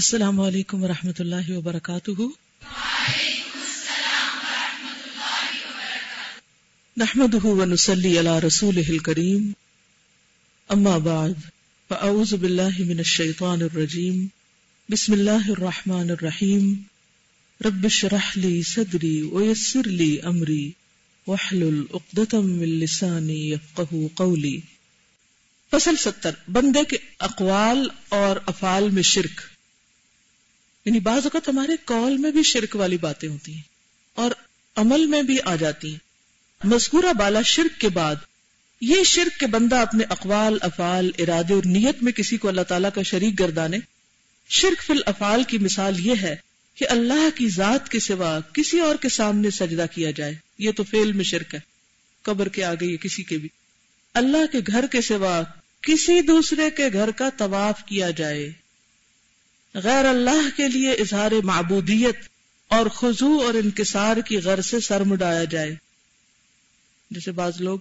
السلام علیکم ورحمۃ اللہ وبرکاتہ۔ نحمده ونصلي على رسوله الكريم اما بعد، فاعوذ بالله من الشيطان الرجيم بسم الله الرحمن الرحيم رب اشرح لي صدري ويسر لي امري واحلل عقدة من لساني يفقهوا قولي فصل ستر، بندے کے اقوال اور افعال میں شرک۔ یعنی بعض اوقات ہمارے کال میں بھی شرک والی باتیں ہوتی ہیں اور عمل میں بھی آ جاتی ہیں۔ مذکورہ بالا شرک کے بعد یہ شرک کے بندہ اپنے اقوال، افعال، ارادے اور نیت میں کسی کو اللہ تعالیٰ کا شریک گردانے، شرک فی الافعال کی مثال یہ ہے کہ اللہ کی ذات کے سوا کسی اور کے سامنے سجدہ کیا جائے، یہ تو فیل میں شرک ہے، قبر کے آگے یا کسی کے بھی۔ اللہ کے گھر کے سوا کسی دوسرے کے گھر کا طواف کیا جائے غیر اللہ کے لیے اظہار معبودیت اور خضوع اور انکسار کی غر سے سر مڈایا جائے۔ جیسے بعض لوگ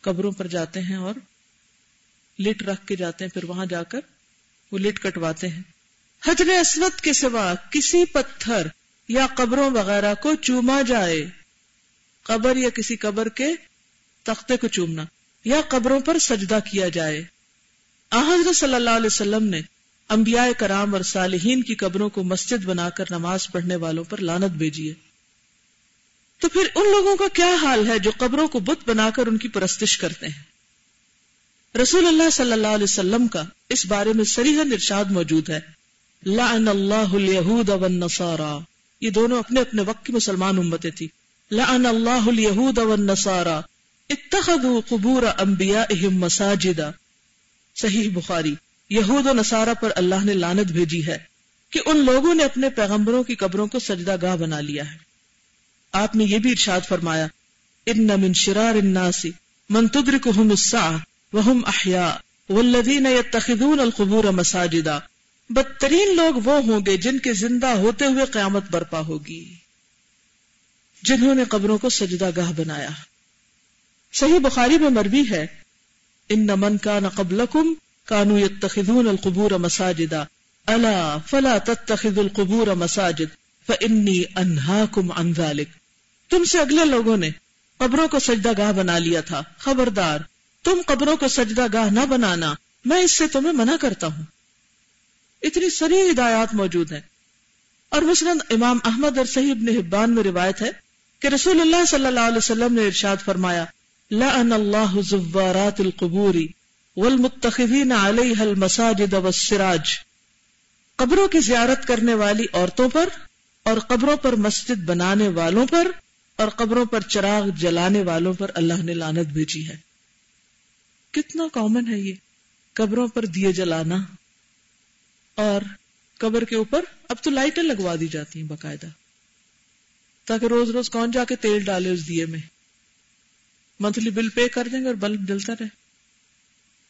قبروں پر جاتے ہیں اور لٹ رکھ کے جاتے ہیں، پھر وہاں جا کر وہ لٹ کٹواتے ہیں۔ حجر اسود کے سوا کسی پتھر یا قبروں وغیرہ کو چوما جائے۔ قبر یا کسی قبر کے تختے کو چومنا یا قبروں پر سجدہ کیا جائے۔ حضرت صلی اللہ علیہ وسلم نے انبیاء کرام اور صالحین کی قبروں کو مسجد بنا کر نماز پڑھنے والوں پر لانت بھیجیے۔ تو پھر ان لوگوں کا کیا حال ہے جو قبروں کو بت بنا کر ان کی پرستش کرتے ہیں؟ رسول اللہ صلی اللہ علیہ وسلم کا اس بارے میں سریحن ارشاد موجود ہے۔ لعن اللہ الیہود والنصارى یہ دونوں اپنے اپنے وقت کی مسلمان امتیں تھی لعن اللہ الیہود والنصارى اتخذوا قبور انبیائهم مساجدا صحیح بخاری۔ یہود و نصارہ پر اللہ نے لانت بھیجی ہے کہ ان لوگوں نے اپنے پیغمبروں کی قبروں کو سجدہ گاہ بنا لیا ہے۔ آپ نے یہ بھی ارشاد فرمایا، ان من شرار الناس من تدرکهم الساعة وهم احیاء والذین یتخذون القبور مساجدا۔ بدترین لوگ وہ ہوں گے جن کے زندہ ہوتے ہوئے قیامت برپا ہوگی۔ جنہوں نے قبروں کو سجدہ گاہ بنایا۔ صحیح بخاری میں مروی ہے، ان من کان قبلکم کانو یتخذون القبور مساجدا. الا فلا تتخذ القبور مساجد فانی انہاکم عن ذلك. تم سے اگلے لوگوں نے قبروں کو سجدہ گاہ بنا لیا تھا. خبردار، تم قبروں کو سجدہ گاہ نہ بنانا، میں اس سے تمہیں منع کرتا ہوں۔ اتنی سری ہدایات موجود ہیں۔ اور مسلم امام احمد اور صحیح ابن حبان میں روایت ہے کہ رسول اللہ صلی اللہ علیہ وسلم نے ارشاد فرمایا لعن اللہ زوارات القبوری والمتخذین علیہ المساجد والسراج، قبروں کی زیارت کرنے والی عورتوں پر اور قبروں پر مسجد بنانے والوں پر اور قبروں پر چراغ جلانے والوں پر اللہ نے لانت بھیجی ہے۔ کتنا کامن ہے یہ، قبروں پر دیے جلانا اور قبر کے اوپر اب تو لائٹیں لگوا دی جاتی ہیں باقاعدہ۔ تاکہ روز روز کون جا کے تیل ڈالے اس دیے میں؟ منتھلی بل پے کر دیں گے اور بلب جلتا رہے۔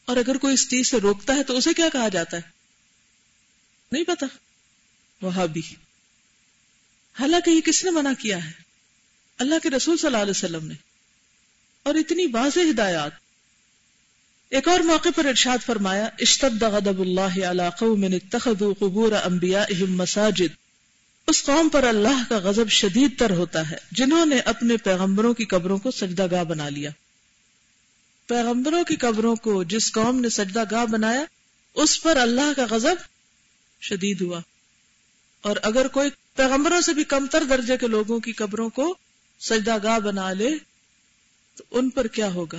اور اگر کوئی اس چیز سے روکتا ہے تو اسے کیا کہا جاتا ہے؟ نہیں پتا۔ وہاں بھی حالانکہ یہ کس نے منع کیا ہے؟ اللہ کے رسول صلی اللہ علیہ وسلم نے۔ اور اتنی واضح ہدایات۔ ایک اور موقع پر ارشاد فرمایا، اشتد غضب اللہ علی قوم اتخذوا قبور انبیائهم مساجد۔ اس قوم پر اللہ کا غضب شدید تر ہوتا ہے، جنہوں نے اپنے پیغمبروں کی قبروں کو سجدہ گاہ بنا لیا۔ پیغمبروں کی قبروں کو جس قوم نے سجدہ گاہ بنایا، اس پر اللہ کا غضب شدید ہوا۔ اور اگر کوئی پیغمبروں سے بھی کمتر درجے کے لوگوں کی قبروں کو سجدہ گاہ بنا لے، تو ان پر کیا ہوگا؟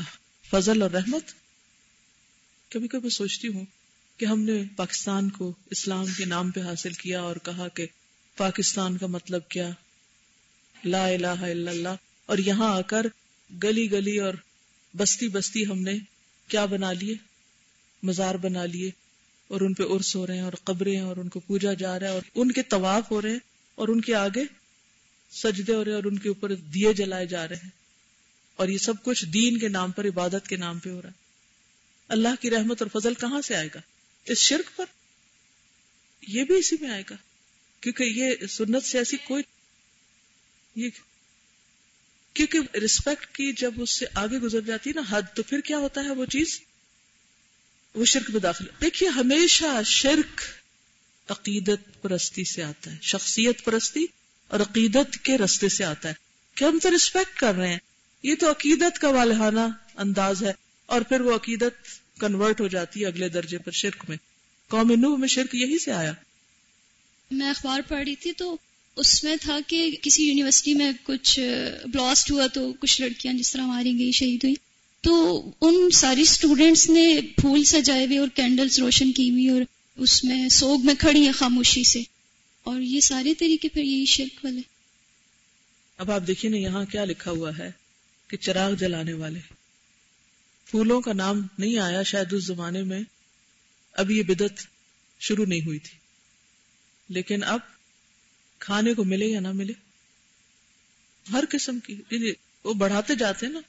فضل اور رحمت؟ کبھی کبھی سوچتی ہوں کہ ہم نے پاکستان کو اسلام کے نام پہ حاصل کیا اور کہا کہ پاکستان کا مطلب کیا؟ لا الہ الا اللہ۔ اور یہاں آ کر گلی گلی اور بستی بستی ہم نے کیا بنا لیے؟ مزار بنا لیے اور ان پہ ارس ہو رہے ہیں اور قبریں اور ان کو پوجا جا رہا ہے اور ان کے طواف ہو رہے ہیں اور ان کے آگے سجدے ہو رہے ہیں اور ان کے اوپر دیے جلائے جا رہے ہیں اور یہ سب کچھ دین کے نام پر، عبادت کے نام پہ ہو رہا ہے۔ اللہ کی رحمت اور فضل کہاں سے آئے گا؟ اس شرک پر؟ یہ بھی اسی میں آئے گا۔ کیونکہ یہ سنت سے ایسی کوئی یہ کیونکہ رسپیکٹ کی جب اس سے آگے گزر جاتی ہے نا حد، تو پھر کیا ہوتا ہے وہ چیز؟ وہ شرک میں داخل دیکھیے، ہمیشہ شرک عقیدت پرستی سے آتا ہے، شخصیت پرستی اور عقیدت کے رستے سے آتا ہے۔ کہ ہم تو رسپیکٹ کر رہے ہیں۔ یہ تو عقیدت کا والہانہ انداز ہے۔ اور پھر وہ عقیدت کنورٹ ہو جاتی ہے اگلے درجے پر شرک میں۔ قوم نوح میں شرک یہی سے آیا۔ میں اخبار پڑھ رہی تھی تو اس میں تھا کہ کسی یونیورسٹی میں کچھ بلاسٹ ہوا تو کچھ لڑکیاں جس طرح ماری گئی شہید ہوئی تو ان ساری اسٹوڈینٹس نے پھول سجائے ہوئے اور کینڈلز روشن کی ہوئی اور اس میں سوگ میں کھڑی ہیں خاموشی سے۔ اور یہ سارے طریقے پھر یہی شرک والے۔ اب آپ دیکھیے نا یہاں کیا لکھا ہوا ہے کہ چراغ جلانے والے۔ پھولوں کا نام نہیں آیا شاید اس زمانے میں۔ اب یہ بدت شروع نہیں ہوئی تھی۔ لیکن اب کھانے کو ملے یا نہ ملے، ہر قسم کی یعنی وہ بڑھاتے جاتے ہیں نا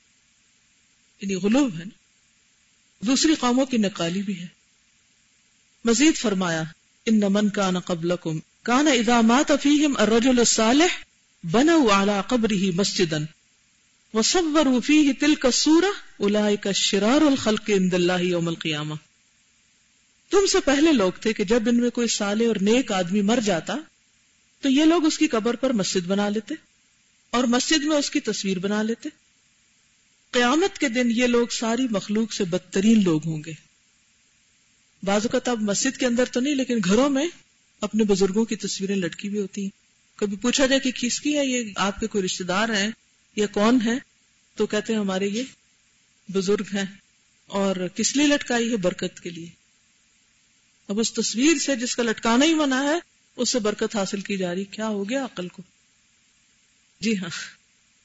یعنی غلوب ہے نا۔ دوسری قوموں کی نقالی بھی ہے۔ مزید فرمایا ان نمن کا نہ قبل کم کان ادامات افیم الرجل الصالح، بنوا على قبره مسجدا وصوروا فيه تلك الصورة اولئك الشرار الخلق عند الله يوم القيامه تم سے پہلے لوگ تھے کہ جب ان میں کوئی سالے اور نیک آدمی مر جاتا تو یہ لوگ اس کی قبر پر مسجد بنا لیتے اور مسجد میں اس کی تصویر بنا لیتے۔ قیامت کے دن یہ لوگ ساری مخلوق سے بدترین لوگ ہوں گے۔ بعض اوقات اب مسجد کے اندر تو نہیں، لیکن گھروں میں اپنے بزرگوں کی تصویریں لٹکی بھی ہوتی ہیں۔ کبھی پوچھا جائے کہ کس کی ہے، یہ آپ کے کوئی رشتے دار ہیں یا کون ہے تو کہتے ہیں ہمارے یہ بزرگ ہیں۔ اور کس لیے لٹکائی ہے؟ برکت کے لیے۔ اب اس تصویر سے جس کا لٹکانا ہی منع ہے اس سے برکت حاصل کی جا رہی، کیا ہو گیا عقل کو؟ جی ہاں۔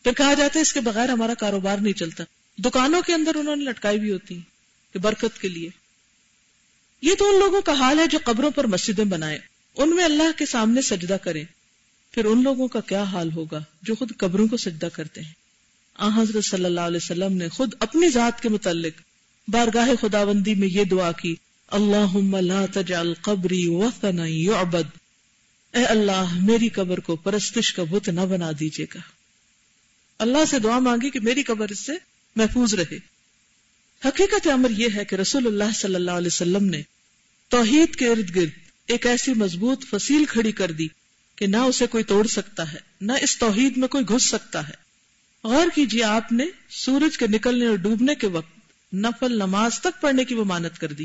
پھر کہا جاتا ہے اس کے بغیر ہمارا کاروبار نہیں چلتا۔ دکانوں کے اندر انہوں نے لٹکائی بھی ہوتی کہ برکت کے لیے۔ یہ تو ان لوگوں کا حال ہے جو قبروں پر مسجدیں بنائے ان میں اللہ کے سامنے سجدہ کریں۔ پھر ان لوگوں کا کیا حال ہوگا جو خود قبروں کو سجدہ کرتے ہیں؟ آ حضرت صلی اللہ علیہ وسلم نے خود اپنی ذات کے متعلق بارگاہ خداوندی میں یہ دعا کی اللہ لا تجعل قبری وثنا يعبد اے اللہ، میری قبر کو پرستش کا بت نہ بنا دیجیے گا۔ اللہ سے دعا مانگی کہ میری قبر اس سے محفوظ رہے۔ حقیقت امر یہ ہے کہ رسول اللہ صلی اللہ علیہ وسلم نے توحید کے ارد گرد ایک ایسی مضبوط فصیل کھڑی کر دی کہ نہ اسے کوئی توڑ سکتا ہے، نہ اس توحید میں کوئی گھس سکتا ہے۔ غور کیجیے آپ نے سورج کے نکلنے اور ڈوبنے کے وقت نفل نماز تک پڑھنے کی وہ مانت کر دی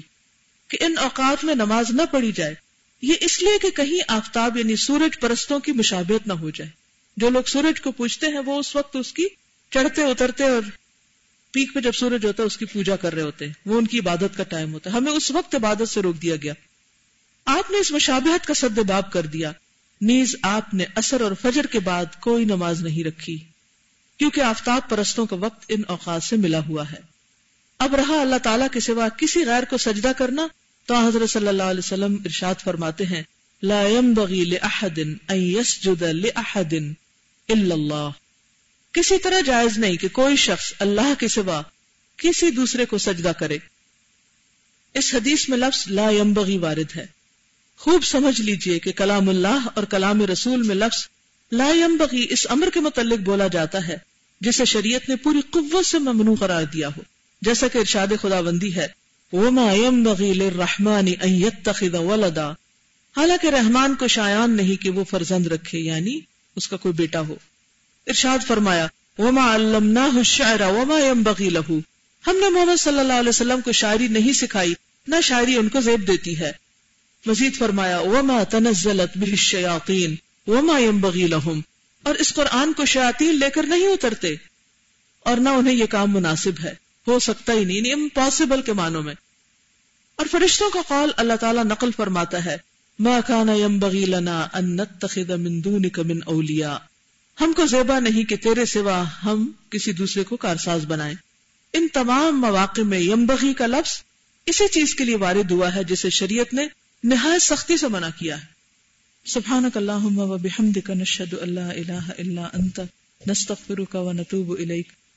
کہ ان اوقات میں نماز نہ پڑھی جائے۔ یہ اس لیے کہ کہیں آفتاب یعنی سورج پرستوں کی مشابہت نہ ہو جائے۔ جو لوگ سورج کو پوچھتے ہیں، وہ اس وقت اس کی چڑھتے، اترتے اور پیک پہ جب سورج ہوتا ہے، اس کی پوجا کر رہے ہوتے ہیں۔ وہ ان کی عبادت کا ٹائم ہوتا ہے۔ ہمیں اس وقت عبادت سے روک دیا گیا۔ آپ نے اس مشابہت کا سد باب کر دیا۔ نیز آپ نے اثر اور فجر کے بعد کوئی نماز نہیں رکھی، کیونکہ آفتاب پرستوں کا وقت ان اوقات سے ملا ہوا ہے۔ اب رہا اللہ تعالیٰ کے سوا کسی غیر کو سجدہ کرنا تو حضرت صلی اللہ علیہ وسلم ارشاد فرماتے ہیں، لا ينبغي لأحد ان يسجد لأحد الا اللہ۔ کسی طرح جائز نہیں کہ کوئی شخص اللہ کے سوا کسی دوسرے کو سجدہ کرے۔ اس حدیث میں لفظ لا ينبغي وارد ہے۔ خوب سمجھ لیجیے کہ کلام اللہ اور کلام رسول میں لفظ لا ينبغي اس امر کے متعلق بولا جاتا ہے، جسے شریعت نے پوری قوت سے ممنوع قرار دیا ہو۔ جیسا کہ ارشاد خدا بندی ہے وما ينبغي للرحمن ان يتخذ ولدا۔ حالانکہ رحمان کو شایان نہیں کہ وہ فرزند رکھے یعنی اس کا کوئی بیٹا ہو۔ ارشاد فرمایا، وما علمناه الشعر وما ينبغي له۔ ہم نے محمد صلی اللہ علیہ وسلم کو شاعری نہیں سکھائی، نہ شاعری ان کو زیب دیتی ہے۔ مزید فرمایا، وما تنزلت به الشياطين وما ينبغي لهم۔ اور اس قرآن کو شیاطین لے کر نہیں اترتے، اور نہ انہیں یہ کام مناسب ہے۔ ہو سکتا ہی نہیں امپاسبل کے معنوں میں۔ اور فرشتوں کا قول اللہ تعالیٰ نقل فرماتا ہے، ما كان ينبغي لنا ان نتخذ من دونك من اولیاء۔ ہم کو زیبا نہیں کہ تیرے سوا ہم کسی دوسرے کو کارساز بنائیں۔ ان تمام مواقع میں یمبغی کا لفظ اسی چیز کے لیے وارد ہوا ہے جسے شریعت نے نہایت سختی سے منع کیا ہے۔ سبحانك اللهم وبحمدك نشهد ان لا اله الا انت نستغفرك ونتوب اليك